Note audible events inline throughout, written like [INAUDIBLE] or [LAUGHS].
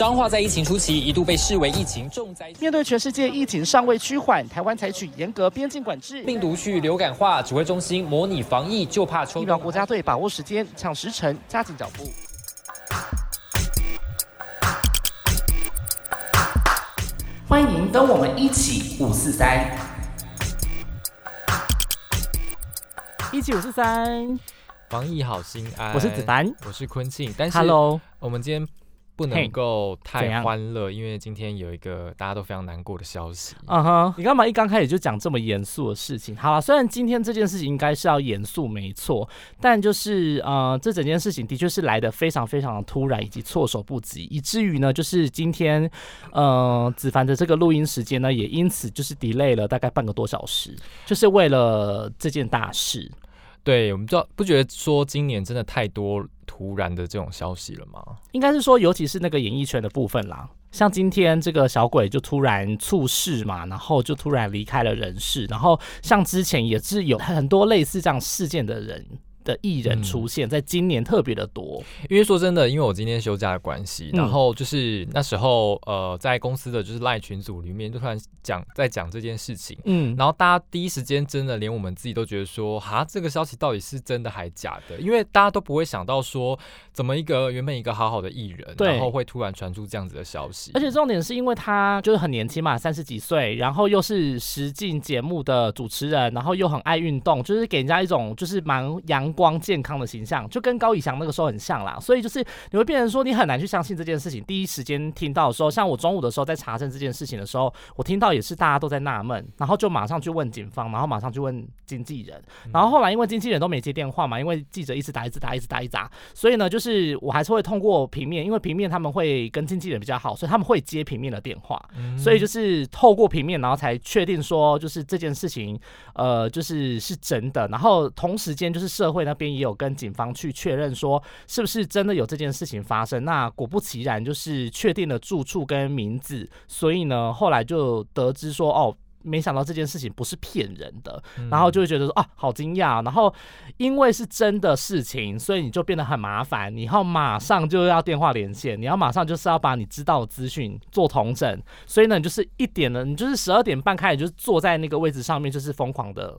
彰化在疫情初期一度被视为疫情重灾区，面对全世界疫情尚未趋缓，台湾采取严格边境管制，病毒去流感化，指挥中心模拟防疫，就怕抽。疫苗国家队把握时间，抢时辰，加紧脚步。欢迎跟我们一起五四三，一起五四三，防疫好心安。我是子丹，我是坤庆。但是，Hello，我们今天。不能够太欢乐，因为今天有一个大家都非常难过的消息。嗯哼，你干嘛一刚开始就讲这么严肃的事情？好了，虽然今天这件事情应该是要严肃，没错，但就是呃，这整件事情的确是来的非常非常的突然，以及措手不及，以至于呢，就是今天呃子凡的这个录音时间呢，也因此就是 delay 了大概半个多小时，就是为了这件大事。对我们知道，不觉得说今年真的太多突然的这种消息了吗？应该是说，尤其是那个演艺圈的部分啦，像今天这个小鬼就突然猝逝嘛，然后就突然离开了人世，然后像之前也是有很多类似这样事件的人。的艺人出现在今年特别的多，因为说真的，因为我今天休假的关系，然后就是那时候呃，在公司的就是赖群组里面，就突然讲在讲这件事情，嗯，然后大家第一时间真的连我们自己都觉得说，哈，这个消息到底是真的还假的？因为大家都不会想到说，怎么一个原本一个好好的艺人，然后会突然传出这样子的消息，而且重点是因为他就是很年轻嘛，三十几岁，然后又是实境节目的主持人，然后又很爱运动，就是给人家一种就是蛮阳。光健康的形象就跟高以翔那个时候很像啦，所以就是你会变成说你很难去相信这件事情。第一时间听到的时候，像我中午的时候在查证这件事情的时候，我听到也是大家都在纳闷，然后就马上去问警方，然后马上去问经纪人，然后后来因为经纪人都没接电话嘛，因为记者一直打一直打一直打一直打，所以呢就是我还是会通过平面，因为平面他们会跟经纪人比较好，所以他们会接平面的电话，所以就是透过平面，然后才确定说就是这件事情呃就是是真的，然后同时间就是社会。那边也有跟警方去确认说，是不是真的有这件事情发生？那果不其然，就是确定了住处跟名字。所以呢，后来就得知说，哦，没想到这件事情不是骗人的。然后就会觉得说，啊，好惊讶。然后因为是真的事情，所以你就变得很麻烦。你要马上就要电话连线，你要马上就是要把你知道的资讯做同整。所以呢，你就是一点呢，你就是十二点半开始，就是坐在那个位置上面，就是疯狂的。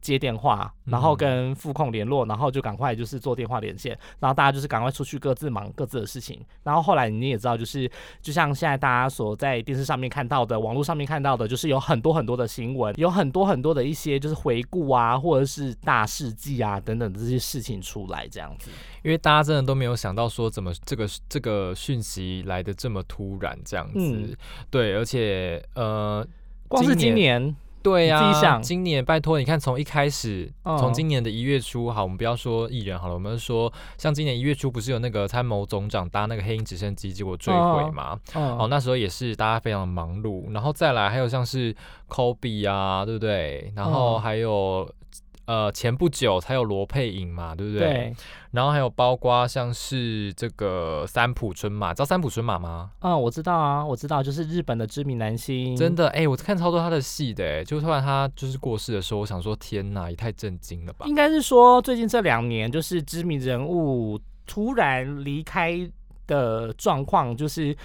接电话，然后跟副控联络，然后就赶快就是做电话连线，然后大家就是赶快出去各自忙各自的事情。然后后来你也知道，就是就像现在大家所在电视上面看到的，网络上面看到的，就是有很多很多的新闻，有很多很多的一些就是回顾啊，或者是大事记啊等等这些事情出来这样子。因为大家真的都没有想到说怎么这个这个讯息来的这么突然这样子。对，而且呃，光是今年。对呀，今年拜托你看，从一开始，从今年的一月初，好，我们不要说艺人好了，我们说像今年一月初，不是有那个参谋总长搭那个黑鹰直升机，结果坠毁嘛？哦，那时候也是大家非常的忙碌，然后再来还有像是 Kobe 啊，对不对？然后还有。呃，前不久才有罗佩影嘛，对不对？对。然后还有包括像是这个三浦春马，知道三浦春马吗？嗯，我知道啊，我知道，就是日本的知名男星。真的，哎，我看超多他的戏的，哎，就突然他就是过世的时候，我想说，天哪，也太震惊了吧？应该是说最近这两年，就是知名人物突然离开的状况，就是。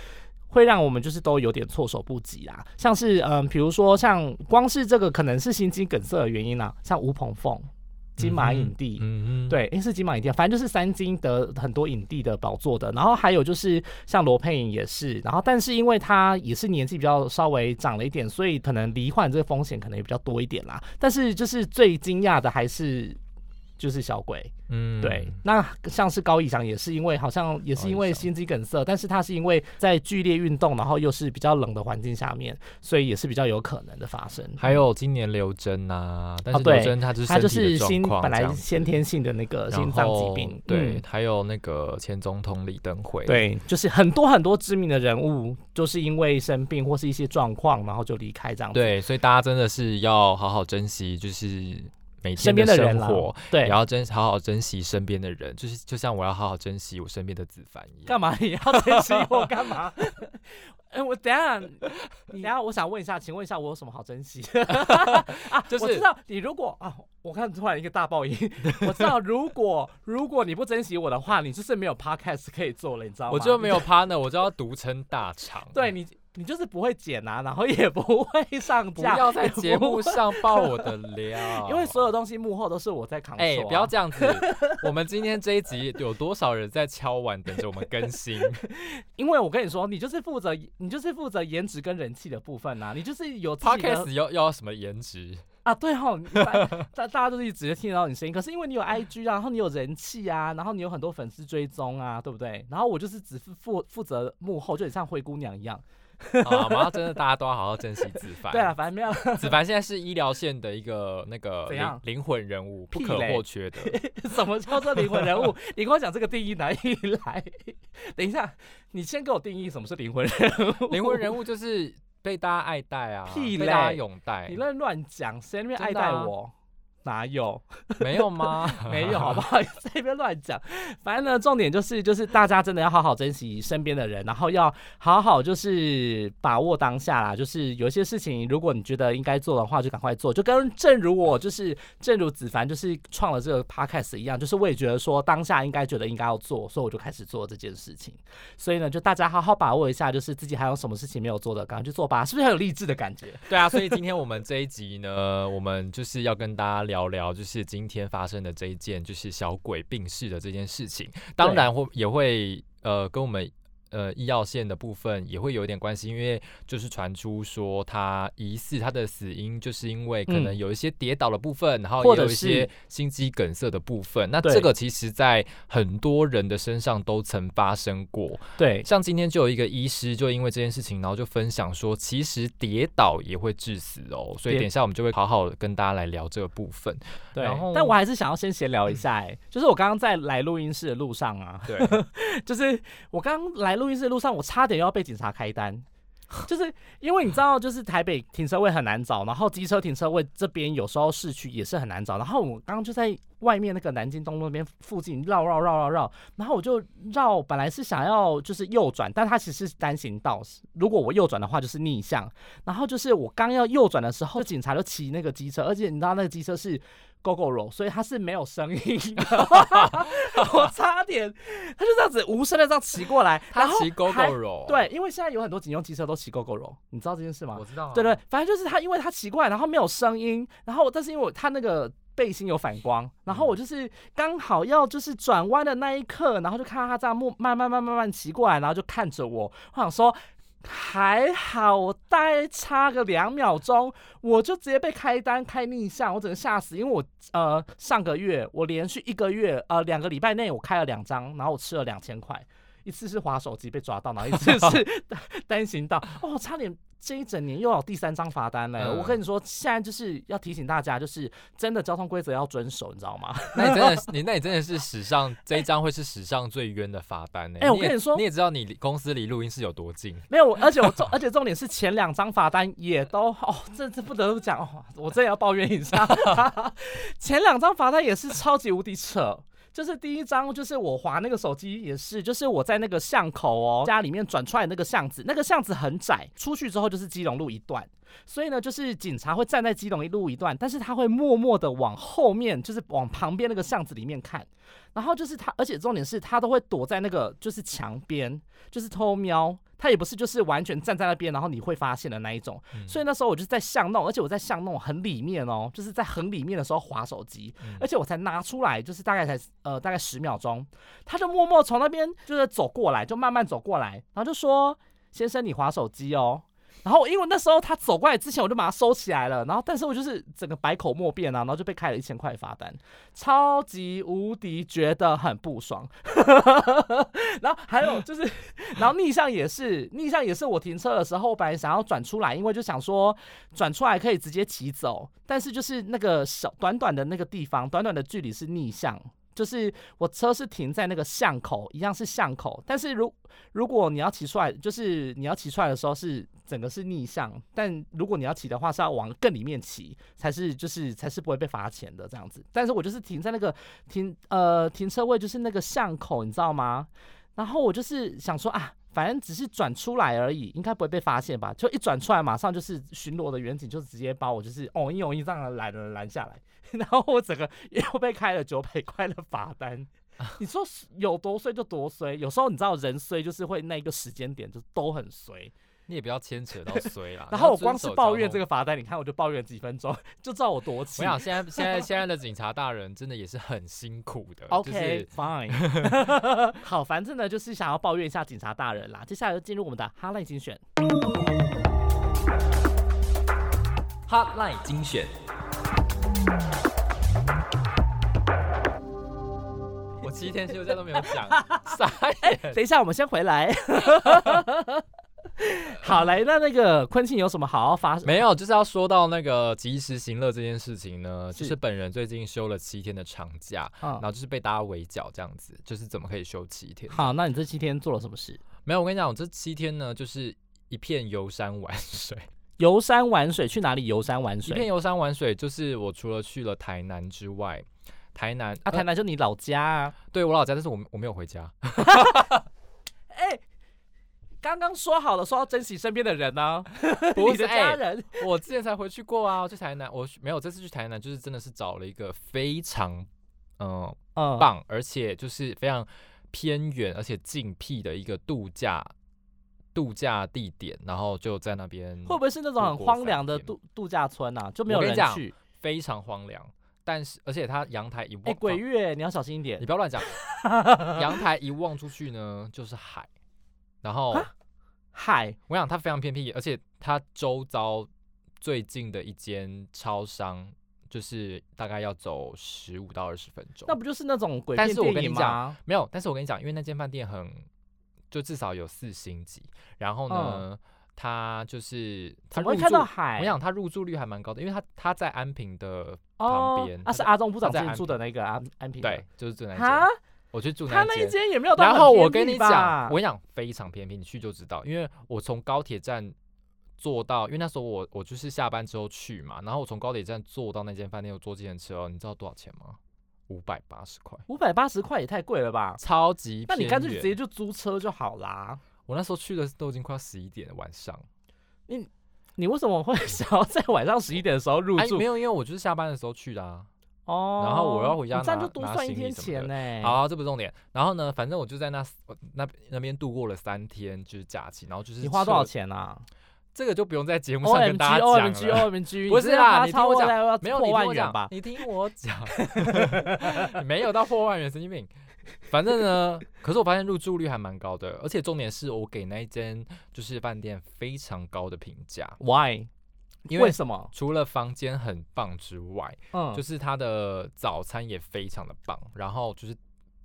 会让我们就是都有点措手不及啦，像是嗯，比如说像光是这个可能是心肌梗塞的原因啊，像吴鹏凤金马影帝，嗯嗯，对，诶是金马影帝，反正就是三金得很多影帝的宝座的，然后还有就是像罗佩影也是，然后但是因为他也是年纪比较稍微长了一点，所以可能罹患这个风险可能也比较多一点啦，但是就是最惊讶的还是。就是小鬼，嗯，对，那像是高以翔也是因为好像也是因为心肌梗塞，但是他是因为在剧烈运动，然后又是比较冷的环境下面，所以也是比较有可能的发生。还有今年刘真啊，但是刘真他就是他就是心本来先天性的那个心脏疾病，对，还有那个前总统李登辉，对，就是很多很多知名的人物，就是因为生病或是一些状况，然后就离开这样。对，所以大家真的是要好好珍惜，就是。每天的生活，对，也要珍好好珍惜身边的人，就是就像我要好好珍惜我身边的子凡一样。干嘛你要珍惜我干嘛？[LAUGHS] 哎，我等下，你等下，我想问一下，请问一下，我有什么好珍惜？啊，[LAUGHS] 就是我知道你如果啊，我看突然一个大爆音，[LAUGHS] 我知道如果如果你不珍惜我的话，你就是没有 podcast 可以做了，你知道吗？我就没有 partner，我就要独撑大场。对你。你就是不会剪啊，然后也不会上架，不要在节目上爆 [LAUGHS] 我的料，因为所有东西幕后都是我在扛。哎，不要这样子。我们今天这一集有多少人在敲碗等着我们更新？[LAUGHS] 因为我跟你说，你就是负责，你就是负责颜值跟人气的部分呐。你就是有 podcast 要要什么颜值啊？对哦，大大家都是直接听得到你声音。可是因为你有 IG 啊，然后你有人气啊，然后你有很多粉丝追踪啊，对不对？然后我就是只负负负责幕后，就很像灰姑娘一样。[LAUGHS] 啊，马上真的大家都要好好珍惜子凡。对啊，反正没有。[LAUGHS] 子凡现在是医疗线的一个那个灵灵魂人物，不可或缺的。[LAUGHS] 什么叫做灵魂人物？你跟我讲这个定义哪里来？等一下，你先给我定义什么是灵魂人物。灵魂人物就是被大家爱戴啊，被大家拥戴。你乱乱讲，谁那边爱戴我？哪有？[LAUGHS] 没有吗？[LAUGHS] 没有，好不好？[LAUGHS] 在那边乱讲。反正呢，重点就是，就是大家真的要好好珍惜身边的人，然后要好好就是把握当下啦。就是有些事情，如果你觉得应该做的话，就赶快做。就跟正如我，就是正如子凡，就是创了这个 podcast 一样，就是我也觉得说当下应该觉得应该要做，所以我就开始做这件事情。所以呢，就大家好好把握一下，就是自己还有什么事情没有做的，赶快去做吧。是不是很有励志的感觉？对啊。所以今天我们这一集呢，我们就是要跟大家聊。聊聊就是今天发生的这一件，就是小鬼病逝的这件事情，当然会也会呃跟我们。呃，医药线的部分也会有一点关系，因为就是传出说他疑似他的死因，就是因为可能有一些跌倒的部分，然后也有一些心肌梗塞的部分。那这个其实在很多人的身上都曾发生过。对，像今天就有一个医师就因为这件事情，然后就分享说，其实跌倒也会致死哦。所以等一下我们就会好好跟大家来聊这个部分。对，但我还是想要先闲聊一下，哎，就是我刚刚在来录音室的路上啊，对，[LAUGHS] 就是我刚来。录音室的路上，我差点要被警察开单，[LAUGHS] 就是因为你知道，就是台北停车位很难找，然后机车停车位这边有时候市区也是很难找，然后我刚刚就在外面那个南京东路那边附近绕绕绕绕绕，然后我就绕，本来是想要就是右转，但它其实是单行道，如果我右转的话就是逆向，然后就是我刚要右转的时候，警察就骑那个机车，而且你知道那个机车是。Go Go 肉，所以它是没有声音的。[LAUGHS] 我差点，他就这样子无声的这样骑过来。他骑 Go Go 肉，对，因为现在有很多警用机车都骑 Go Go 肉，你知道这件事吗？我知道。对对，反正就是他，因为他骑过来，然后没有声音，然后但是因为他那个背心有反光，然后我就是刚好要就是转弯的那一刻，然后就看到他这样慢慢慢慢慢慢骑过来，然后就看着我，我想说。还好，我待差个两秒钟，我就直接被开单开逆向，我整个吓死，因为我呃上个月我连续一个月呃两个礼拜内我开了两张，然后我吃了两千块，一次是划手机被抓到，然后一次是 [LAUGHS] 单行道，哦差点。这一整年又有第三张罚单嘞！我跟你说，现在就是要提醒大家，就是真的交通规则要遵守，你知道吗？那你真的，你那你真的是史上 [LAUGHS] 这一张会是史上最冤的罚单呢！哎，我跟你说，你也知道你公司离录音室有多近？没有，而且我重，[LAUGHS] 而且重点是前两张罚单也都哦，这这不得不讲哦，我这也要抱怨一下，[LAUGHS] 前两张罚单也是超级无敌扯。就是第一张，就是我划那个手机也是，就是我在那个巷口哦，家里面转出来那个巷子，那个巷子很窄，出去之后就是基隆路一段，所以呢，就是警察会站在基隆一路一段，但是他会默默的往后面，就是往旁边那个巷子里面看，然后就是他，而且重点是他都会躲在那个就是墙边，就是偷瞄。他也不是就是完全站在那边，然后你会发现的那一种。所以那时候我就在巷弄，而且我在巷弄很里面哦，就是在很里面的时候划手机，而且我才拿出来，就是大概才呃大概十秒钟，他就默默从那边就是走过来，就慢慢走过来，然后就说：“先生，你划手机哦。”然后因为那时候他走过来之前，我就把它收起来了。然后，但是我就是整个百口莫辩啊，然后就被开了一千块罚单，超级无敌觉得很不爽。[LAUGHS] 然后还有就是，然后逆向也是，逆向也是我停车的时候，本来想要转出来，因为就想说转出来可以直接骑走，但是就是那个小短短的那个地方，短短的距离是逆向。就是我车是停在那个巷口，一样是巷口，但是如如果你要骑出来，就是你要骑出来的时候是整个是逆向，但如果你要骑的话是要往更里面骑，才是就是才是不会被罚钱的这样子。但是我就是停在那个停呃停车位，就是那个巷口，你知道吗？然后我就是想说啊。反正只是转出来而已，应该不会被发现吧？就一转出来，马上就是巡逻的远景，就直接把我就是哦一哦一这样拦了拦下来，[LAUGHS] 然后我整个 [LAUGHS] 又被开了九百块的罚单。你说有多衰就多衰，有时候你知道人衰就是会那个时间点就都很衰。你也不要牵扯到 [LAUGHS] 衰啦。然后我光是抱怨这个罚单，你看我就抱怨几分钟，就知道我多气。我想现在现在现在的警察大人真的也是很辛苦的。OK fine，[LAUGHS] 好，反正呢就是想要抱怨一下警察大人啦。接下来就进入我们的 Hotline 精选。Hotline 精选。我七天休假都没有讲，傻 [LAUGHS] 眼。等一下，我们先回来。[LAUGHS] 好来，那那个昆庆有什么好好发？没有，就是要说到那个及时行乐这件事情呢，就是本人最近休了七天的长假，然后就是被大家围剿这样子，就是怎么可以休七天？好，那你这七天做了什么事？没有，我跟你讲，我这七天呢，就是一片游山玩水。[LAUGHS] 游山玩水去哪里？游山玩水，一片游山玩水，就是我除了去了台南之外，台南啊，台南就你老家啊？对我老家，但是我我没有回家。[LAUGHS] 哎。刚刚说好了，说要珍惜身边的人呢，[LAUGHS] 你的家人。[LAUGHS] 我之前才回去过啊，去台南，我没有这次去台南，就是真的是找了一个非常嗯棒，而且就是非常偏远而且近僻的一个度假度假地点，然后就在那边。会不会是那种很荒凉的度度假村啊？就没有人去，非常荒凉。但是而且它阳台一望，哎，鬼月你要小心一点，你不要乱讲。阳台一望出去呢，就是海。然后，海，我想它非常偏僻，而且它周遭最近的一间超商，就是大概要走十五到二十分钟。那不就是那种鬼但是我跟你讲，没有。但是我跟你讲，因为那间饭店很，就至少有四星级。然后呢，它就是它会看到海。我想它入住率还蛮高的，因为它它在安平的旁边。啊，是阿中部长住的那个安安平。对，就是住那间。我去住那间，他那一间也没有然后我跟你讲，我跟你讲非常偏僻，你去就知道。因为我从高铁站坐到，因为那时候我我就是下班之后去嘛，然后我从高铁站坐到那间饭店，又坐计程车哦，你知道多少钱吗？五百八十块。五百八十块也太贵了吧？超级。那你干脆直接就租车就好啦。我那时候去的都已经快要十一点晚上。你你为什么会 [LAUGHS] 想要在晚上十一点的时候入住？没有，因为我就是下班的时候去的啊。哦，然后我要回家拿拿行李什么的。好，这不是重点。然后呢，反正我就在那那那边度过了三天，就是假期。然后就是你花多少钱啊？这个就不用在节目上跟大家讲了。[LAUGHS] 不是啦，你听我讲，没有破万元吧？你听我讲，[LAUGHS] 没有到破万元，神经病。反正呢，可是我发现入住率还蛮高的，而且重点是我给那一间就是饭店非常高的评价。Why？因为什么？除了房间很棒之外，嗯，就是它的早餐也非常的棒。然后就是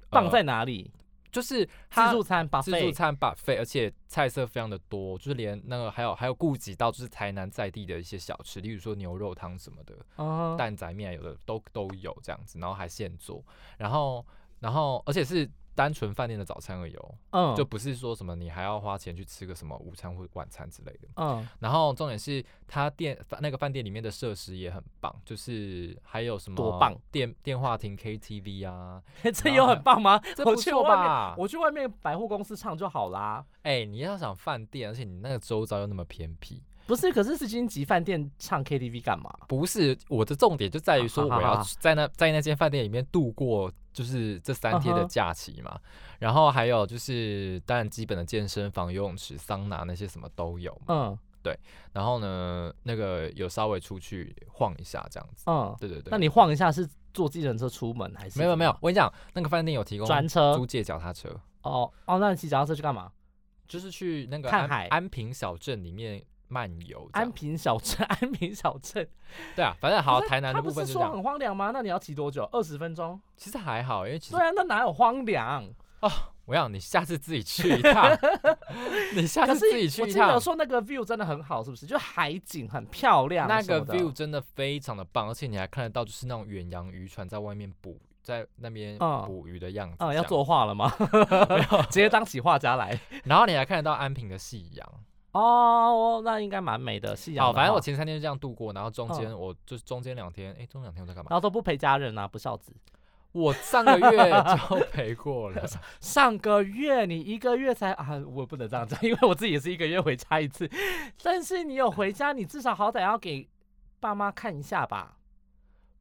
棒在哪里？就是自助餐把自助餐把费，而且菜色非常的多，就是连那个还有还有顾及到就是台南在地的一些小吃，例如说牛肉汤什么的，蛋仔面有的都都有这样子，然后还现做，然后然后而且是。单纯饭店的早餐而已，嗯，就不是说什么你还要花钱去吃个什么午餐或晚餐之类的，嗯。然后重点是他店那个饭店里面的设施也很棒，就是还有什么多棒电电话亭 KTV 啊，[LAUGHS] 这有很棒吗？这不错吧？我去外面百货公司唱就好啦。哎，你要想饭店，而且你那个周遭又那么偏僻。不是，可是四星级饭店唱 KTV 干嘛？不是，我的重点就在于说，我要在那在那间饭店里面度过就是这三天的假期嘛。然后还有就是，当然基本的健身房、游泳池、桑拿那些什么都有。嗯，对。然后呢，那个有稍微出去晃一下这样子。嗯，对对对。那你晃一下是坐计程车出门还是？没有没有，我跟你讲，那个饭店有提供专车租借脚踏车。哦哦，那你骑脚踏车去干嘛？就是去那个看海安平小镇里面。漫游安平小镇，[LAUGHS] 安平小镇，对啊，反正好，台南的部分是说很荒凉吗？那你要骑多久？二十分钟？其实还好，因为其实对啊，那哪有荒凉哦？我想你下次自己去一趟，[LAUGHS] 你下次自己去一趟。我记得说那个 view 真的很好，是不是？就海景很漂亮，那个 view 真的非常的棒，而且你还看得到就是那种远洋渔船在外面捕，在那边捕鱼的样子。嗯，要作画了吗？[LAUGHS] 直接当起画家来。然后你还看得到安平的夕阳。哦，那应该蛮美的。夕阳好，反正我前三天就这样度过，然后中间我就是中间两天，哎，中两天我在干嘛？然后都不陪家人啊，不孝子。我上个月就陪过了。[LAUGHS] 上个月你一个月才啊，我不能这样讲，因为我自己也是一个月回家一次。但是你有回家，你至少好歹要给爸妈看一下吧。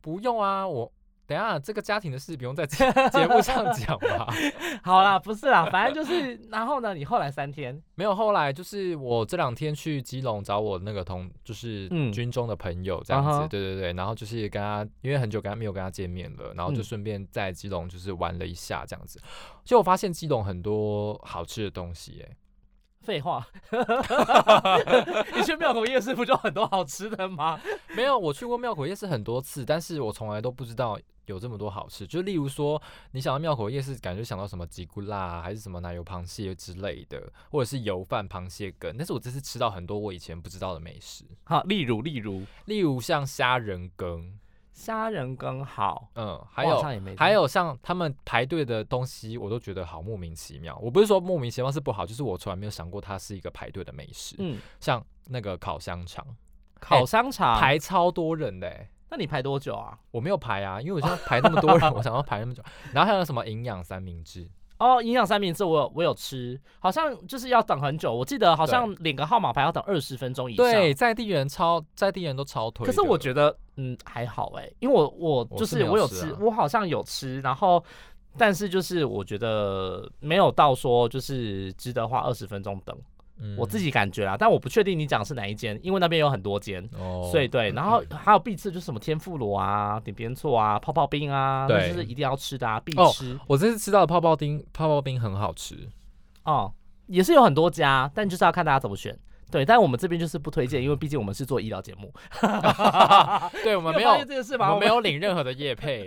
不用啊，我。等下，这个家庭的事不用在 [LAUGHS] 节目上讲吧？[LAUGHS] 好啦，不是啦，反正就是，然后呢，你后来三天没有后来，就是我这两天去基隆找我那个同，就是军中的朋友这样子，对对对，然后就是跟他，因为很久跟他没有跟他见面了，然后就顺便在基隆就是玩了一下这样子，就我发现基隆很多好吃的东西，哎。废话，你去庙口夜市不就很多好吃的吗？[LAUGHS] 没有，我去过庙口夜市很多次，但是我从来都不知道有这么多好吃。就例如说，你想到庙口夜市，感觉想到什么吉古辣，还是什么奶油螃蟹之类的，或者是油饭螃蟹羹。但是我这次吃到很多我以前不知道的美食。好，例如，例如，例如像虾仁羹。虾仁羹好，嗯，还有还有像他们排队的东西，我都觉得好莫名其妙。我不是说莫名其妙是不好，就是我从来没有想过它是一个排队的美食。嗯，像那个烤香肠，烤香肠排超多人的，那你排多久啊？我没有排啊，因为我现在排那么多人，我想要排那么久。[LAUGHS] 然后还有什么营养三明治？哦，营养三明治我有我有吃，好像就是要等很久。我记得好像领个号码牌要等二十分钟以上。对，在地人超在地人都超推。可是我觉得嗯还好哎，因为我我就是我有吃，我好像有吃，然后但是就是我觉得没有到说就是值得花二十分钟等。我自己感觉啦，但我不确定你讲是哪一间，因为那边有很多间，所以对。然后还有必吃就是什么天妇罗啊、点边错啊、泡泡冰啊，那就是一定要吃的啊，必吃。我这次吃到的泡泡冰，泡泡冰很好吃。哦，也是有很多家，但就是要看大家怎么选。对，但我们这边就是不推荐，因为毕竟我们是做医疗节目。[LAUGHS] 对，我们 [LAUGHS] 没有这个事我们没有领任何的业配。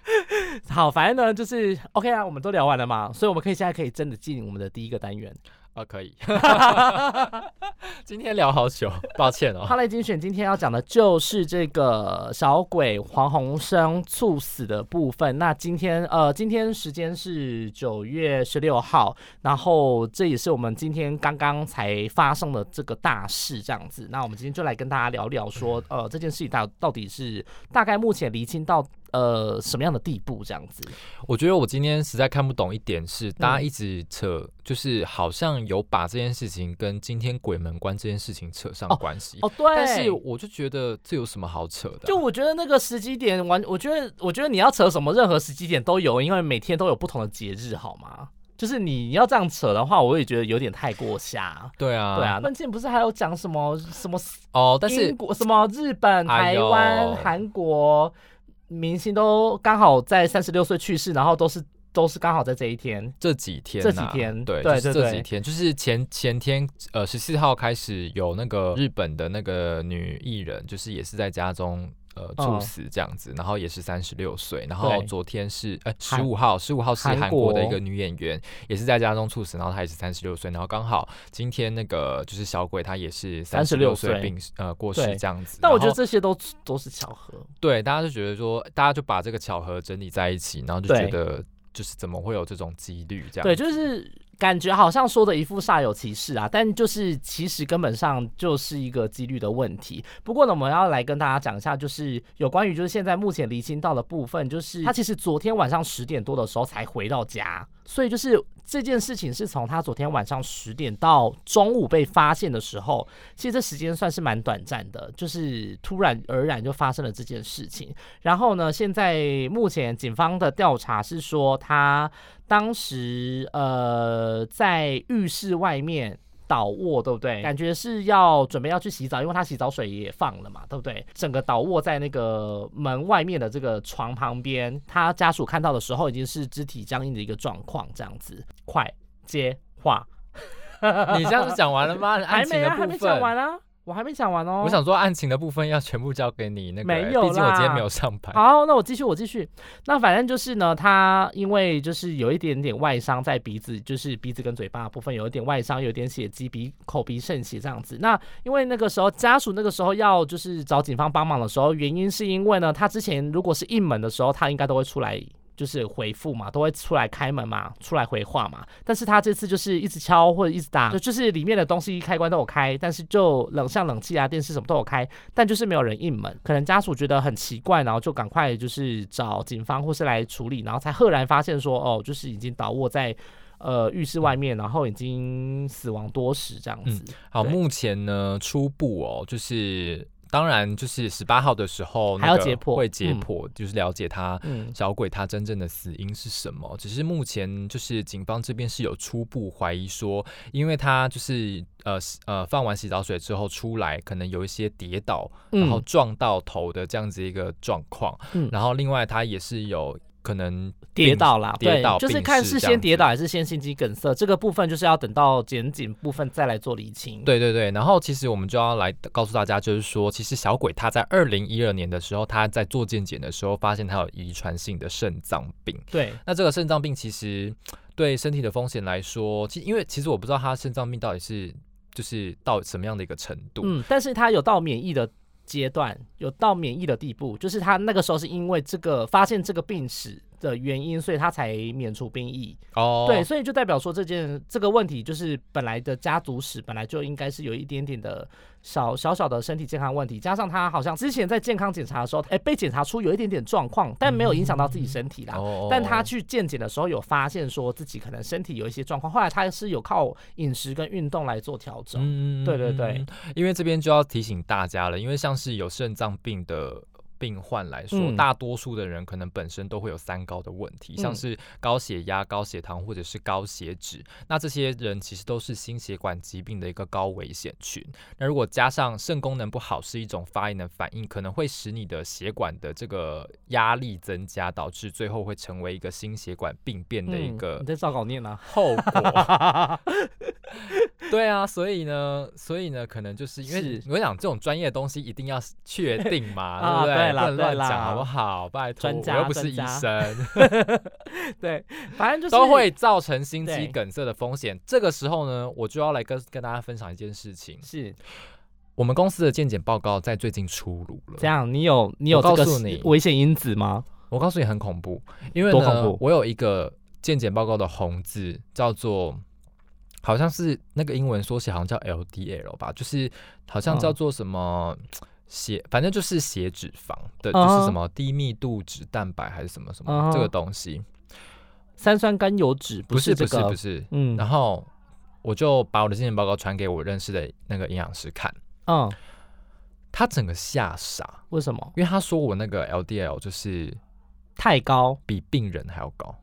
[LAUGHS] 好，反正呢就是 OK 啊，我们都聊完了嘛，所以我们可以现在可以真的进我们的第一个单元。啊，可以。[LAUGHS] 今天聊好久，[LAUGHS] 抱歉哦。哈雷精选今天要讲的就是这个小鬼黄鸿升猝死的部分。那今天呃，今天时间是九月十六号，然后这也是我们今天刚刚才发生的这个大事，这样子。那我们今天就来跟大家聊聊，说呃这件事情到到底是大概目前厘清到。呃，什么样的地步这样子？我觉得我今天实在看不懂一点是，大家一直扯，就是好像有把这件事情跟今天鬼门关这件事情扯上关系。哦，对。但是我就觉得这有什么好扯的？就我觉得那个时机点完，我觉得我觉得你要扯什么，任何时机点都有，因为每天都有不同的节日，好吗？就是你要这样扯的话，我也觉得有点太过下。对啊，对啊。关键不是还有讲什么什么哦？但是国什么日本、台湾、韩国。明星都刚好在三十六岁去世，然后都是都是刚好在这一天，这几天，这几天，对对对，这几天就是前前天，呃，十四号开始有那个日本的那个女艺人，就是也是在家中。呃，猝死这样子，然后也是三十六岁，然后昨天是呃十五号，十五号是韩国的一个女演员，也是在家中猝死，然后她也是三十六岁，然后刚好今天那个就是小鬼，她也是三十六岁病呃过世这样子。但我觉得这些都都是巧合，对，大家就觉得说，大家就把这个巧合整理在一起，然后就觉得就是怎么会有这种几率这样？对，就是。感觉好像说的一副煞有其事啊，但就是其实根本上就是一个几率的问题。不过呢，我们要来跟大家讲一下，就是有关于就是现在目前离清到的部分，就是他其实昨天晚上十点多的时候才回到家，所以就是这件事情是从他昨天晚上十点到中午被发现的时候，其实这时间算是蛮短暂的，就是突然而然就发生了这件事情。然后呢，现在目前警方的调查是说他。当时呃，在浴室外面倒卧，对不对？感觉是要准备要去洗澡，因为他洗澡水也放了嘛，对不对？整个倒卧在那个门外面的这个床旁边，他家属看到的时候已经是肢体僵硬的一个状况，这样子。快接话，你这样子讲完了吗？[LAUGHS] 还没啊，还没讲完啊。我还没讲完哦。我想说案情的部分要全部交给你，那个没有毕竟我今天没有上班。好，那我继续，我继续。那反正就是呢，他因为就是有一点点外伤在鼻子，就是鼻子跟嘴巴部分有一点外伤，有点血迹，鼻口鼻渗血这样子。那因为那个时候家属那个时候要就是找警方帮忙的时候，原因是因为呢，他之前如果是应门的时候，他应该都会出来。就是回复嘛，都会出来开门嘛，出来回话嘛。但是他这次就是一直敲或者一直打，就就是里面的东西开关都有开，但是就冷像冷气啊、电视什么都有开，但就是没有人应门。可能家属觉得很奇怪，然后就赶快就是找警方或是来处理，然后才赫然发现说，哦，就是已经倒卧在。呃，浴室外面，然后已经死亡多时这样子。好，目前呢，初步哦，就是当然就是十八号的时候还要解剖，会解剖，就是了解他小鬼他真正的死因是什么。只是目前就是警方这边是有初步怀疑说，因为他就是呃呃放完洗澡水之后出来，可能有一些跌倒，然后撞到头的这样子一个状况。嗯，然后另外他也是有。可能跌倒啦，对，就是看是先跌倒还是先心肌梗塞，这个部分就是要等到检警部分再来做厘清。对对对，然后其实我们就要来告诉大家，就是说，其实小鬼他在二零一二年的时候，他在做健检的时候，发现他有遗传性的肾脏病。对，那这个肾脏病其实对身体的风险来说，其因为其实我不知道他肾脏病到底是就是到什么样的一个程度，嗯，但是他有到免疫的。阶段有到免疫的地步，就是他那个时候是因为这个发现这个病史的原因，所以他才免除兵役。哦，对，所以就代表说这件这个问题就是本来的家族史本来就应该是有一点点的。小小小的身体健康问题，加上他好像之前在健康检查的时候，哎，被检查出有一点点状况，但没有影响到自己身体啦。但他去健检的时候有发现说自己可能身体有一些状况，后来他是有靠饮食跟运动来做调整。嗯，对对对，因为这边就要提醒大家了，因为像是有肾脏病的。病患来说，大多数的人可能本身都会有三高的问题，像是高血压、高血糖或者是高血脂。那这些人其实都是心血管疾病的一个高危险群。那如果加上肾功能不好，是一种发炎的反应，可能会使你的血管的这个压力增加，导致最后会成为一个心血管病变的一个。你在照稿念啊？后果。[LAUGHS] 对啊，所以呢，所以呢，可能就是因为我想这种专业的东西一定要确定嘛，[LAUGHS] 对不对？不能乱讲好不好？拜托，我又不是医生。[LAUGHS] 对，反正就是都会造成心肌梗塞的风险。这个时候呢，我就要来跟跟大家分享一件事情，是我们公司的健检报告在最近出炉了。这样，你有你有告诉你危险因子吗？我告诉你很恐怖，因为呢，我有一个健检报告的红字叫做。好像是那个英文缩写，好像叫 LDL 吧，就是好像叫做什么血，反正就是血脂肪的，就是什么低密度脂蛋白还是什么什么这个东西，三酸甘油脂不是不是不是，嗯，然后我就把我的健检报告传给我认识的那个营养师看，嗯，他整个吓傻，为什么？因为他说我那个 LDL 就是太高，比病人还要高。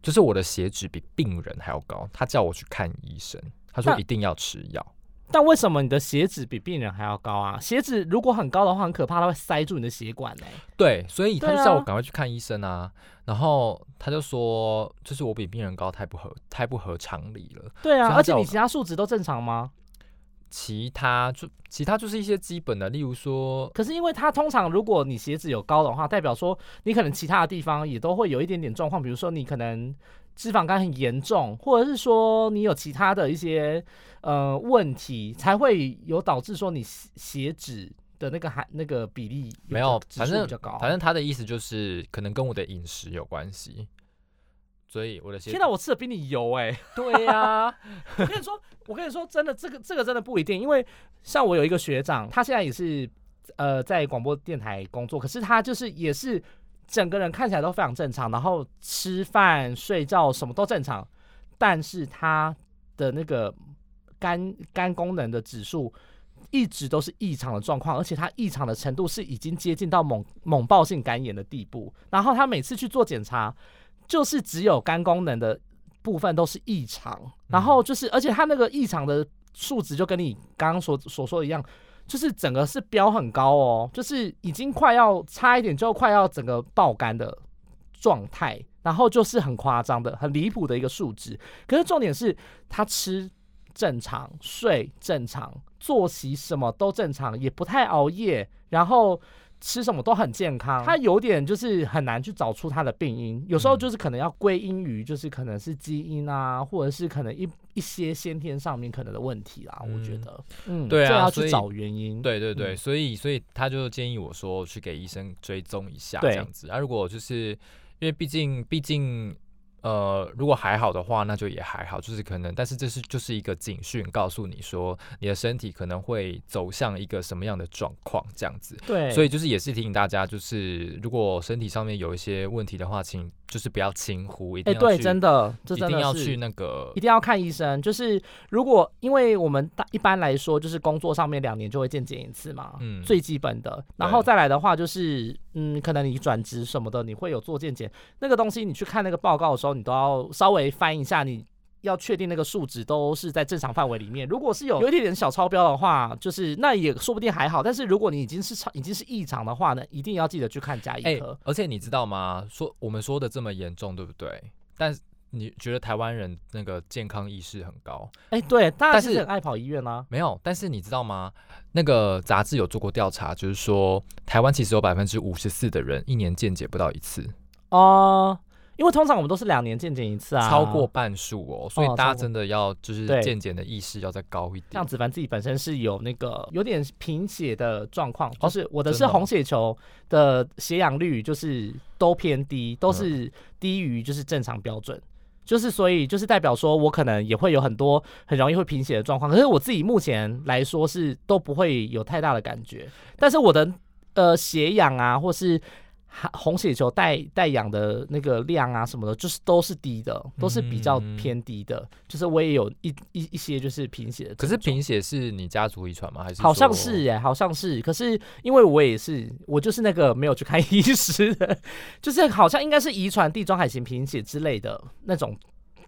就是我的血脂比病人还要高，他叫我去看医生，他说一定要吃药。但为什么你的血脂比病人还要高啊？血脂如果很高的话，很可怕，它会塞住你的血管呢。对，所以他就叫我赶快去看医生啊。然后他就说，就是我比病人高，太不合太不合常理了。对啊，而且你其他数值都正常吗？其他就其他就是一些基本的，例如说，可是因为它通常如果你血脂有高的话，代表说你可能其他的地方也都会有一点点状况，比如说你可能脂肪肝很严重，或者是说你有其他的一些呃问题，才会有导致说你血脂的那个含那个比例没有，反正比较高。反正他的意思就是可能跟我的饮食有关系。所以我的天哪，我吃的比你油哎！[LAUGHS] 对呀，我跟你说，我跟你说，真的，这个这个真的不一定，因为像我有一个学长，他现在也是呃在广播电台工作，可是他就是也是整个人看起来都非常正常，然后吃饭、睡觉什么都正常，但是他的那个肝肝功能的指数一直都是异常的状况，而且他异常的程度是已经接近到猛猛暴性肝炎的地步，然后他每次去做检查。就是只有肝功能的部分都是异常，然后就是，而且它那个异常的数值就跟你刚刚所所说的一样，就是整个是标很高哦，就是已经快要差一点就快要整个爆肝的状态，然后就是很夸张的、很离谱的一个数值。可是重点是他吃正常、睡正常、作息什么都正常，也不太熬夜，然后。吃什么都很健康，他有点就是很难去找出他的病因，有时候就是可能要归因于就是可能是基因啊，或者是可能一一些先天上面可能的问题啦。我觉得，嗯，对啊，要去找原因。对对对，所以所以他就建议我说去给医生追踪一下这样子。啊，如果就是因为毕竟毕竟。呃，如果还好的话，那就也还好，就是可能，但是这是就是一个警讯，告诉你说你的身体可能会走向一个什么样的状况，这样子。对，所以就是也是提醒大家，就是如果身体上面有一些问题的话，请。就是不要轻忽，一定要对，真的，一定要去那个，一定要看医生。就是如果因为我们大一般来说，就是工作上面两年就会见检一次嘛，嗯，最基本的。然后再来的话，就是嗯，可能你转职什么的，你会有做健检那个东西，你去看那个报告的时候，你都要稍微翻一下你。要确定那个数值都是在正常范围里面。如果是有有一点点小超标的话，就是那也说不定还好。但是如果你已经是超已经是异常的话呢，一定要记得去看加医科。而且你知道吗？说我们说的这么严重，对不对？但你觉得台湾人那个健康意识很高？哎，对，大家是很爱跑医院啊。没有，但是你知道吗？那个杂志有做过调查，就是说台湾其实有百分之五十四的人一年健检不到一次。哦。因为通常我们都是两年健检一次啊，超过半数哦，所以大家真的要就是健检的意识要再高一点。像子凡自己本身是有那个有点贫血的状况，就是我的是红血球的血氧率就是都偏低，都是低于就是正常标准，就是所以就是代表说我可能也会有很多很容易会贫血的状况，可是我自己目前来说是都不会有太大的感觉，但是我的呃血氧啊或是。红血球带带氧的那个量啊什么的，就是都是低的，都是比较偏低的。就是我也有一一一些就是贫血的。可是贫血是你家族遗传吗？还是好像是耶，好像是。可是因为我也是，我就是那个没有去看 [LAUGHS] 医师的，就是好像应该是遗传地中海型贫血之类的那种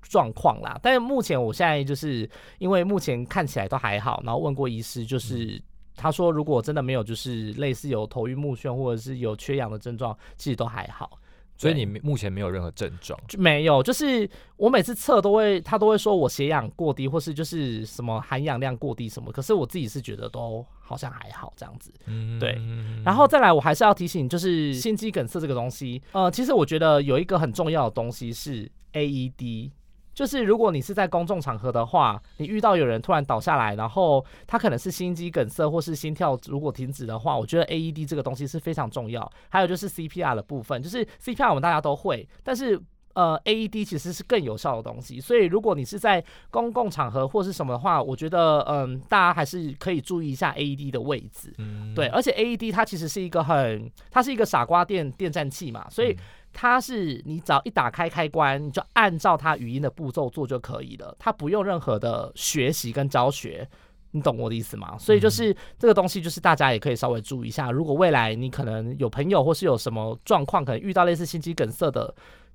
状况啦。但是目前我现在就是因为目前看起来都还好，然后问过医师就是。他说：“如果真的没有，就是类似有头晕目眩，或者是有缺氧的症状，其实都还好。所以你目前没有任何症状，没有。就是我每次测都会，他都会说我血氧过低，或是就是什么含氧量过低什么。可是我自己是觉得都好像还好这样子。对。然后再来，我还是要提醒，就是心肌梗塞这个东西，呃，其实我觉得有一个很重要的东西是 AED。”就是如果你是在公众场合的话，你遇到有人突然倒下来，然后他可能是心肌梗塞或是心跳如果停止的话，我觉得 AED 这个东西是非常重要。还有就是 CPR 的部分，就是 CPR 我们大家都会，但是呃 AED 其实是更有效的东西。所以如果你是在公共场合或是什么的话，我觉得嗯大家还是可以注意一下 AED 的位置。对，而且 AED 它其实是一个很，它是一个傻瓜电电战器嘛，所以。它是你只要一打开开关，你就按照它语音的步骤做就可以了，它不用任何的学习跟教学，你懂我的意思吗？所以就是这个东西，就是大家也可以稍微注意一下，如果未来你可能有朋友或是有什么状况，可能遇到类似心肌梗塞的。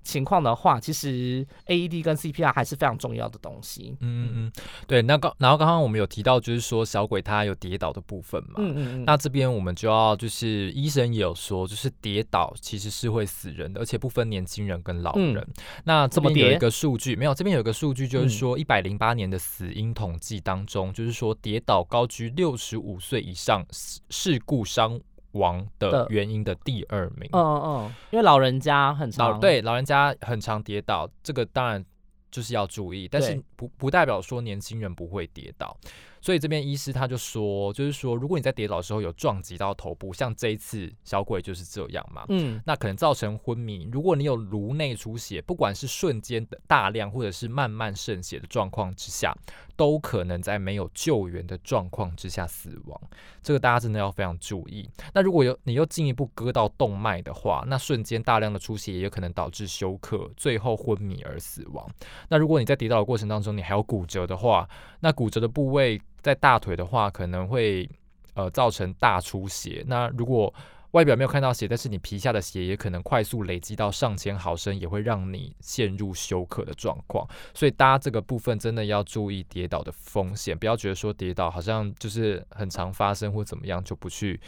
情况的话，其实 AED 跟 CPR 还是非常重要的东西。嗯嗯，对。那刚然后刚刚我们有提到，就是说小鬼他有跌倒的部分嘛。嗯嗯嗯。那这边我们就要就是医生也有说，就是跌倒其实是会死人的，而且不分年轻人跟老人。那这边有一个数据，没有这边有一个数据，就是说一百零八年的死因统计当中，就是说跌倒高居六十五岁以上事故伤。亡的原因的第二名，嗯嗯，因为老人家很常对老人家很常跌倒，这个当然就是要注意，但是不不代表说年轻人不会跌倒。所以这边医师他就说，就是说，如果你在跌倒的时候有撞击到头部，像这一次小鬼就是这样嘛，嗯，那可能造成昏迷。如果你有颅内出血，不管是瞬间的大量或者是慢慢渗血的状况之下，都可能在没有救援的状况之下死亡。这个大家真的要非常注意。那如果有你又进一步割到动脉的话，那瞬间大量的出血也有可能导致休克，最后昏迷而死亡。那如果你在跌倒的过程当中你还有骨折的话，那骨折的部位。在大腿的话，可能会呃造成大出血。那如果外表没有看到血，但是你皮下的血也可能快速累积到上千毫升，也会让你陷入休克的状况。所以搭这个部分真的要注意跌倒的风险，不要觉得说跌倒好像就是很常发生或怎么样就不去。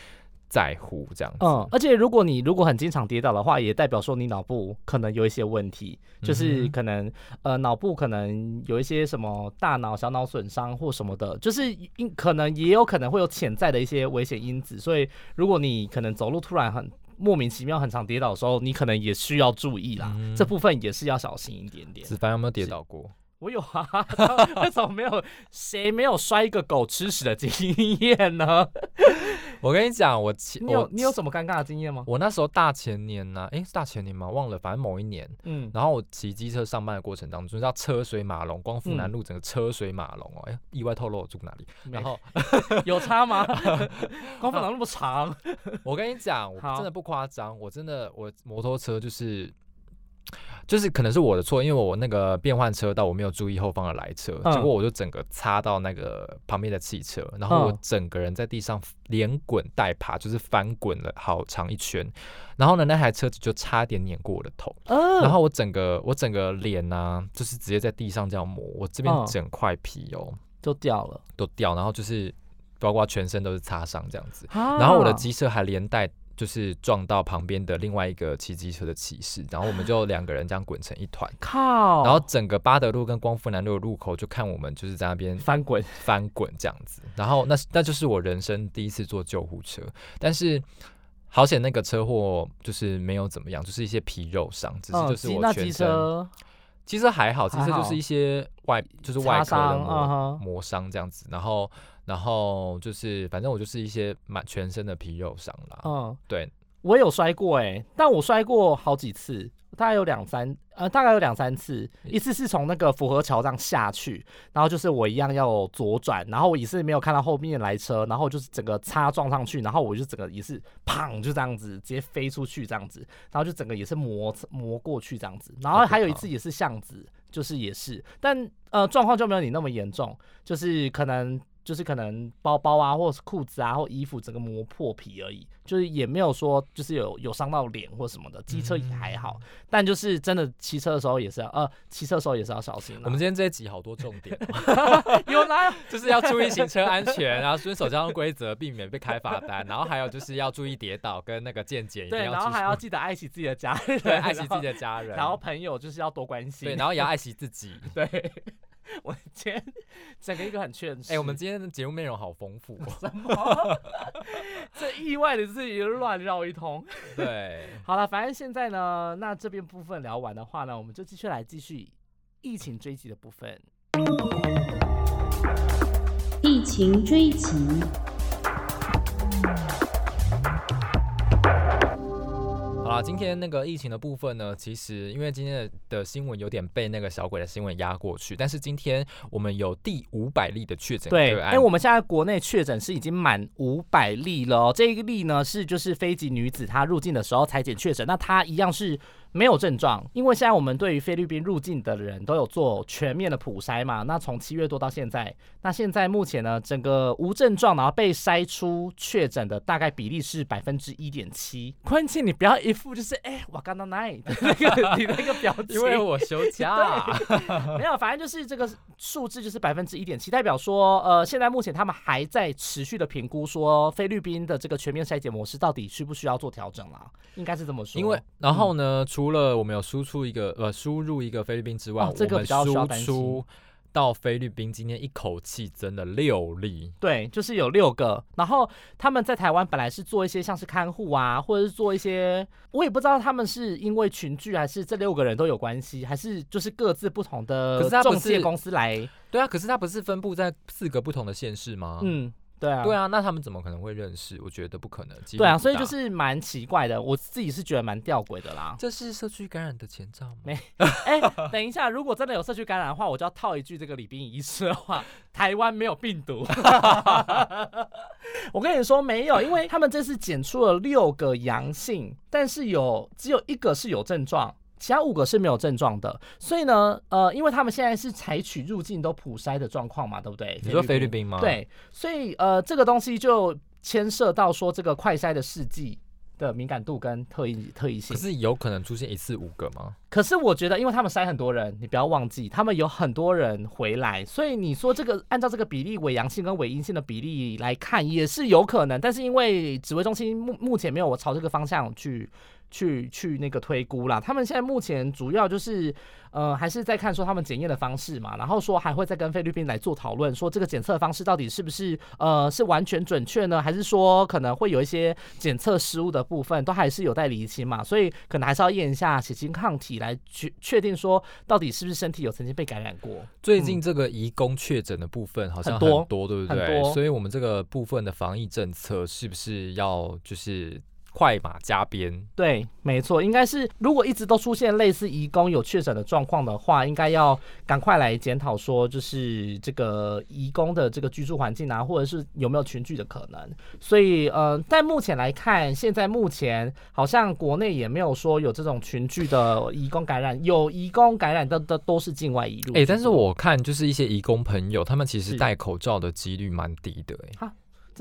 在乎这样子，嗯，而且如果你如果很经常跌倒的话，也代表说你脑部可能有一些问题，就是可能呃脑部可能有一些什么大脑小脑损伤或什么的，就是因可能也有可能会有潜在的一些危险因子，所以如果你可能走路突然很莫名其妙很常跌倒的时候，你可能也需要注意啦，这部分也是要小心一点点。子凡有没有跌倒过？我有啊，[LAUGHS] 为什么没有？谁没有摔一个狗吃屎的经验呢？我跟你讲，我你有你有什么尴尬的经验吗？我那时候大前年呢，哎，是大前年吗？忘了，反正某一年，嗯，然后我骑机车上班的过程当中，知道车水马龙，光复南路整个车水马龙哦，哎，意外透露我住哪里？然后 [LAUGHS] 有差吗？[LAUGHS] 光复南路那么长，我跟你讲，我真的不夸张，我真的我摩托车就是。就是可能是我的错，因为我那个变换车道我没有注意后方的来车，结果我就整个擦到那个旁边的汽车，然后我整个人在地上连滚带爬，就是翻滚了好长一圈，然后呢那台车子就差点碾过我的头，然后我整个我整个脸呢就是直接在地上这样磨，我这边整块皮哦都掉了，都掉，然后就是包括全身都是擦伤这样子，然后我的机车还连带。就是撞到旁边的另外一个骑机车的骑士，然后我们就两个人这样滚成一团，靠！然后整个巴德路跟光复南路的路口就看我们就是在那边翻滚翻滚这样子，然后那那就是我人生第一次坐救护车，但是好险那个车祸就是没有怎么样，就是一些皮肉伤，只是就是我全身其实还好，其实就是一些外就是外科的磨磨伤这样子，然后。然后就是，反正我就是一些满全身的皮肉伤啦。嗯，对，我有摔过哎，但我摔过好几次，大概有两三呃，大概有两三次。一次是从那个福和桥上下去，然后就是我一样要左转，然后我也是没有看到后面来车，然后就是整个擦撞上去，然后我就整个也是砰就这样子直接飞出去这样子，然后就整个也是磨磨过去这样子。然后还有一次也是巷子，就是也是，但呃状况就没有你那么严重，就是可能。就是可能包包啊，或者是裤子啊，或衣服整个磨破皮而已，就是也没有说就是有有伤到脸或什么的。机车也还好，但就是真的骑车的时候也是要呃，骑车的时候也是要小心。我们今天这一集好多重点，[LAUGHS] 有哪就是要注意行车安全，然后遵守交通规则，避免被开罚单，然后还有就是要注意跌倒跟那个健检。对，然后还要记得爱惜自己的家人，对，爱惜自己的家人，然后朋友就是要多关心，对，然后也要爱惜自己，[LAUGHS] 对。[LAUGHS] 我今天整个一个很劝世。哎，我们今天的节目内容好丰富。[LAUGHS] 什么？[LAUGHS] 这意外的自己乱绕一通。对，好了，反正现在呢，那这边部分聊完的话呢，我们就继续来继续疫情追击的部分。疫情追击。啊，今天那个疫情的部分呢，其实因为今天的的新闻有点被那个小鬼的新闻压过去，但是今天我们有第五百例的确诊对，因为我们现在国内确诊是已经满五百例了，这一个例呢是就是非籍女子她入境的时候裁剪确诊，那她一样是。没有症状，因为现在我们对于菲律宾入境的人都有做全面的普筛嘛。那从七月多到现在，那现在目前呢，整个无症状然后被筛出确诊的大概比例是百分之一点七。关键你不要一副就是哎，我刚到哪里那个你那个表情，因为我休假，[LAUGHS] 没有，反正就是这个数字就是百分之一点七，代表说呃，现在目前他们还在持续的评估说菲律宾的这个全面筛检模式到底需不需要做调整啦，应该是这么说。因为然后呢，除除了我们有输出一个呃输入一个菲律宾之外，我们输出到菲律宾今天一口气真的六例，对，就是有六个。然后他们在台湾本来是做一些像是看护啊，或者是做一些，我也不知道他们是因为群聚还是这六个人都有关系，还是就是各自不同的中介公司来。对啊，可是他不是分布在四个不同的县市吗？嗯。对啊，对啊，那他们怎么可能会认识？我觉得不可能。对啊，所以就是蛮奇怪的，我自己是觉得蛮吊诡的啦。这是社区感染的前兆吗？没。[LAUGHS] 哎，等一下，如果真的有社区感染的话，我就要套一句这个李冰仪式的话：台湾没有病毒。[LAUGHS] 我跟你说没有，因为他们这次检出了六个阳性，但是有只有一个是有症状。其他五个是没有症状的，所以呢，呃，因为他们现在是采取入境都普筛的状况嘛，对不对？你说菲律宾吗？对，所以呃，这个东西就牵涉到说这个快筛的试剂的敏感度跟特异特异性。可是有可能出现一次五个吗？可是我觉得，因为他们筛很多人，你不要忘记，他们有很多人回来，所以你说这个按照这个比例伪阳性跟伪阴性的比例来看，也是有可能。但是因为指挥中心目目前没有我朝这个方向去。去去那个推估啦。他们现在目前主要就是呃还是在看说他们检验的方式嘛，然后说还会再跟菲律宾来做讨论，说这个检测方式到底是不是呃是完全准确呢，还是说可能会有一些检测失误的部分，都还是有待厘清嘛。所以可能还是要验一下血清抗体来确确定说到底是不是身体有曾经被感染过。最近这个移工确诊的部分好像很多，对不对？所以我们这个部分的防疫政策是不是要就是？快马加鞭，对，没错，应该是如果一直都出现类似移工有确诊的状况的话，应该要赶快来检讨说，就是这个移工的这个居住环境啊，或者是有没有群聚的可能。所以，呃，在目前来看，现在目前好像国内也没有说有这种群聚的移工感染，有移工感染的的都是境外移入。哎，但是我看就是一些移工朋友，他们其实戴口罩的几率蛮低的，哎。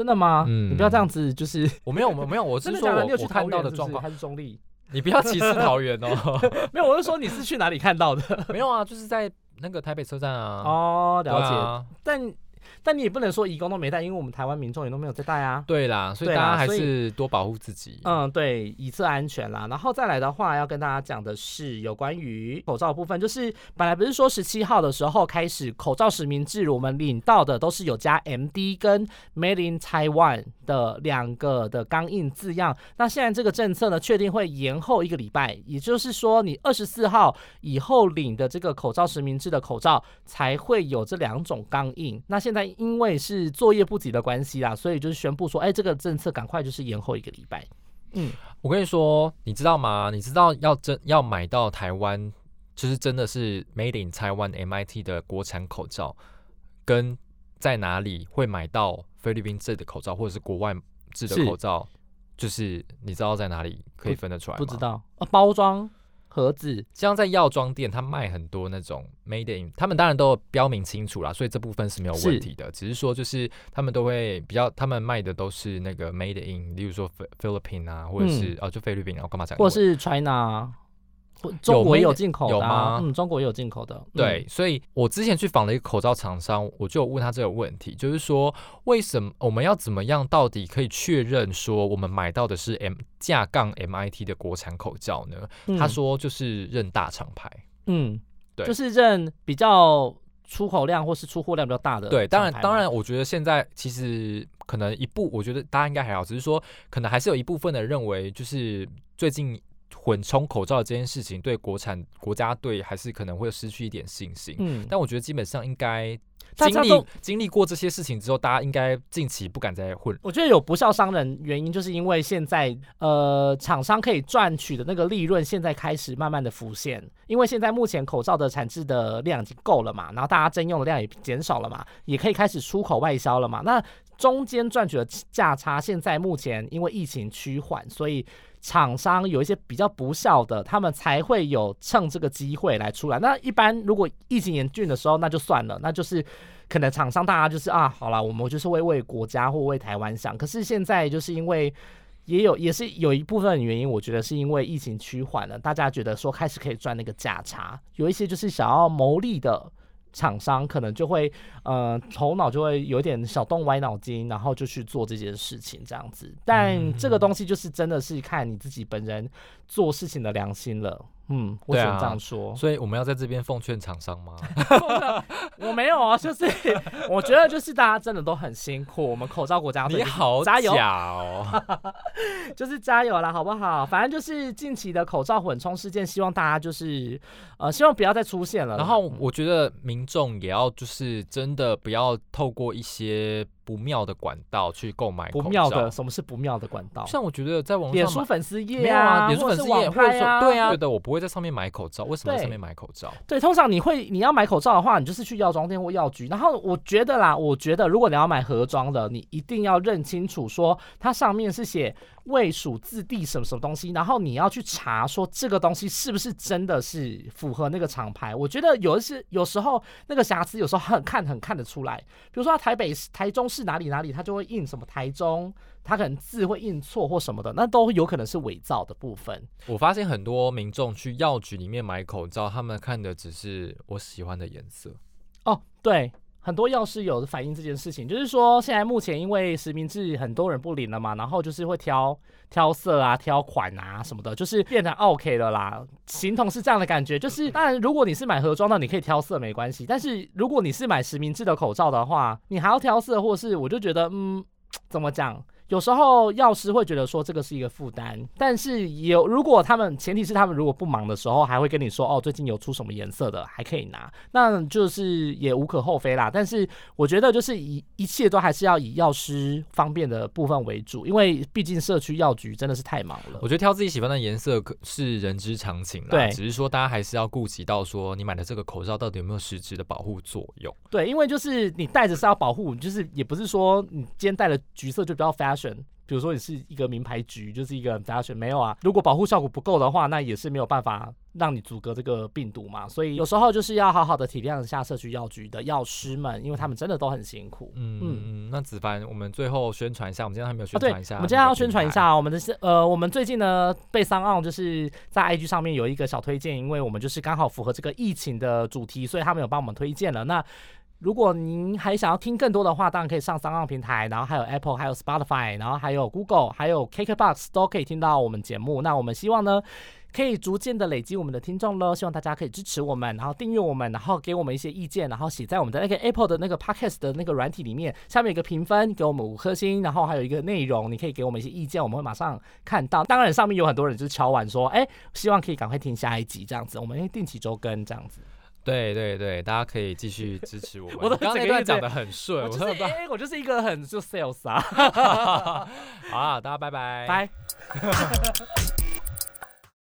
真的吗？嗯，你不要这样子，就是 [LAUGHS] 我没有，我没有，我是说我我看到的状况，他是中立？你不要歧视桃园哦。[LAUGHS] 没有，我是说你是去哪里看到的？[LAUGHS] 没有啊，就是在那个台北车站啊。哦，了解。但。但你也不能说移工都没带，因为我们台湾民众也都没有在带啊。对啦，所以大家还是多保护自己。嗯，对，以测安全啦。然后再来的话，要跟大家讲的是有关于口罩部分，就是本来不是说十七号的时候开始口罩实名制，我们领到的都是有加 MD 跟 Made in Taiwan 的两个的钢印字样。那现在这个政策呢，确定会延后一个礼拜，也就是说，你二十四号以后领的这个口罩实名制的口罩才会有这两种钢印。那现在。因为是作业不及的关系啦，所以就是宣布说，哎，这个政策赶快就是延后一个礼拜。嗯，我跟你说，你知道吗？你知道要真要买到台湾，就是真的是 Made in Taiwan MIT 的国产口罩，跟在哪里会买到菲律宾制的口罩，或者是国外制的口罩，就是你知道在哪里可以分得出来吗？不知道啊，包装。盒子像在药妆店，他卖很多那种 made in，他们当然都标明清楚啦，所以这部分是没有问题的。只是说，就是他们都会比较，他们卖的都是那个 made in，例如说菲菲律宾啊，或者是哦，就菲律宾，然后干嘛讲？或是 China。中国也有进口的吗？嗯，中国也有进口的。对，所以我之前去访了一个口罩厂商，我就问他这个问题，就是说为什么我们要怎么样，到底可以确认说我们买到的是 M 架杠 MIT 的国产口罩呢？他说就是认大厂牌。嗯，对，就是认比较出口量或是出货量比较大的。对，当然，当然，我觉得现在其实可能一部，我觉得大家应该还好，只是说可能还是有一部分的认为，就是最近。混充口罩这件事情，对国产国家队还是可能会失去一点信心。嗯，但我觉得基本上应该经历经历过这些事情之后，大家应该近期不敢再混。我觉得有不孝商人原因，就是因为现在呃厂商可以赚取的那个利润，现在开始慢慢的浮现。因为现在目前口罩的产制的量已经够了嘛，然后大家征用的量也减少了嘛，也可以开始出口外销了嘛。那中间赚取的价差，现在目前因为疫情趋缓，所以。厂商有一些比较不孝的，他们才会有趁这个机会来出来。那一般如果疫情严峻的时候，那就算了，那就是可能厂商大家就是啊，好了，我们就是会为国家或为台湾想。可是现在就是因为也有也是有一部分原因，我觉得是因为疫情趋缓了，大家觉得说开始可以赚那个价差，有一些就是想要牟利的。厂商可能就会，呃，头脑就会有点小动歪脑筋，然后就去做这件事情这样子。但这个东西就是真的是看你自己本人做事情的良心了。嗯，我只能这样说。所以我们要在这边奉劝厂商吗？[LAUGHS] 我没有啊，就是我觉得就是大家真的都很辛苦。我们口罩国家你好加油哦，[LAUGHS] 就是加油啦，好不好？反正就是近期的口罩混充事件，希望大家就是呃，希望不要再出现了。然后我觉得民众也要就是真的不要透过一些。不妙的管道去购买不妙的，什么是不妙的管道？像我觉得在网脸书粉丝页啊，脸书粉丝页或者说对啊，觉得我不会在上面买口罩，为什么在上面买口罩？对，通常你会你要买口罩的话，你就是去药妆店或药局。然后我觉得啦，我觉得如果你要买盒装的，你一定要认清楚，说它上面是写。未属自地什么什么东西，然后你要去查说这个东西是不是真的是符合那个厂牌。我觉得有的是有时候那个瑕疵有时候很看很看得出来。比如说台北台中市哪里哪里，它就会印什么台中，它可能字会印错或什么的，那都有可能是伪造的部分。我发现很多民众去药局里面买口罩，他们看的只是我喜欢的颜色。哦，对。很多药师有反映这件事情，就是说现在目前因为实名制很多人不领了嘛，然后就是会挑挑色啊、挑款啊什么的，就是变成 OK 了啦。形同是这样的感觉，就是当然如果你是买盒装的，你可以挑色没关系，但是如果你是买实名制的口罩的话，你还要挑色，或是我就觉得嗯，怎么讲？有时候药师会觉得说这个是一个负担，但是有如果他们前提是他们如果不忙的时候，还会跟你说哦，最近有出什么颜色的还可以拿，那就是也无可厚非啦。但是我觉得就是一一切都还是要以药师方便的部分为主，因为毕竟社区药局真的是太忙了。我觉得挑自己喜欢的颜色是人之常情啦，对，只是说大家还是要顾及到说你买的这个口罩到底有没有实质的保护作用。对，因为就是你戴着是要保护，就是也不是说你今天戴了橘色就比较 fashion。比如说你是一个名牌局，就是一个 fashion，没有啊。如果保护效果不够的话，那也是没有办法让你阻隔这个病毒嘛。所以有时候就是要好好的体谅一下社区药局的药师们，因为他们真的都很辛苦。嗯嗯嗯。那子凡，我们最后宣传一下，我们今天还没有宣传一下。我们今天要宣传一下，我们的是呃，我们最近呢被三奥就是在 IG 上面有一个小推荐，因为我们就是刚好符合这个疫情的主题，所以他们有帮我们推荐了。那如果您还想要听更多的话，当然可以上三浪平台，然后还有 Apple，还有 Spotify，然后还有 Google，还有 KKBox 都可以听到我们节目。那我们希望呢，可以逐渐的累积我们的听众喽。希望大家可以支持我们，然后订阅我们，然后给我们一些意见，然后写在我们的那个 Apple 的那个 Podcast 的那个软体里面，下面有个评分，给我们五颗星，然后还有一个内容，你可以给我们一些意见，我们会马上看到。当然上面有很多人就是敲完说，哎，希望可以赶快听下一集这样子，我们会定期周更这样子。对对对，大家可以继续支持我们。我的刚才段讲的很顺，我就是哎，我就是一个很就 sales 啊。[LAUGHS] 好，大家拜拜，拜。[LAUGHS]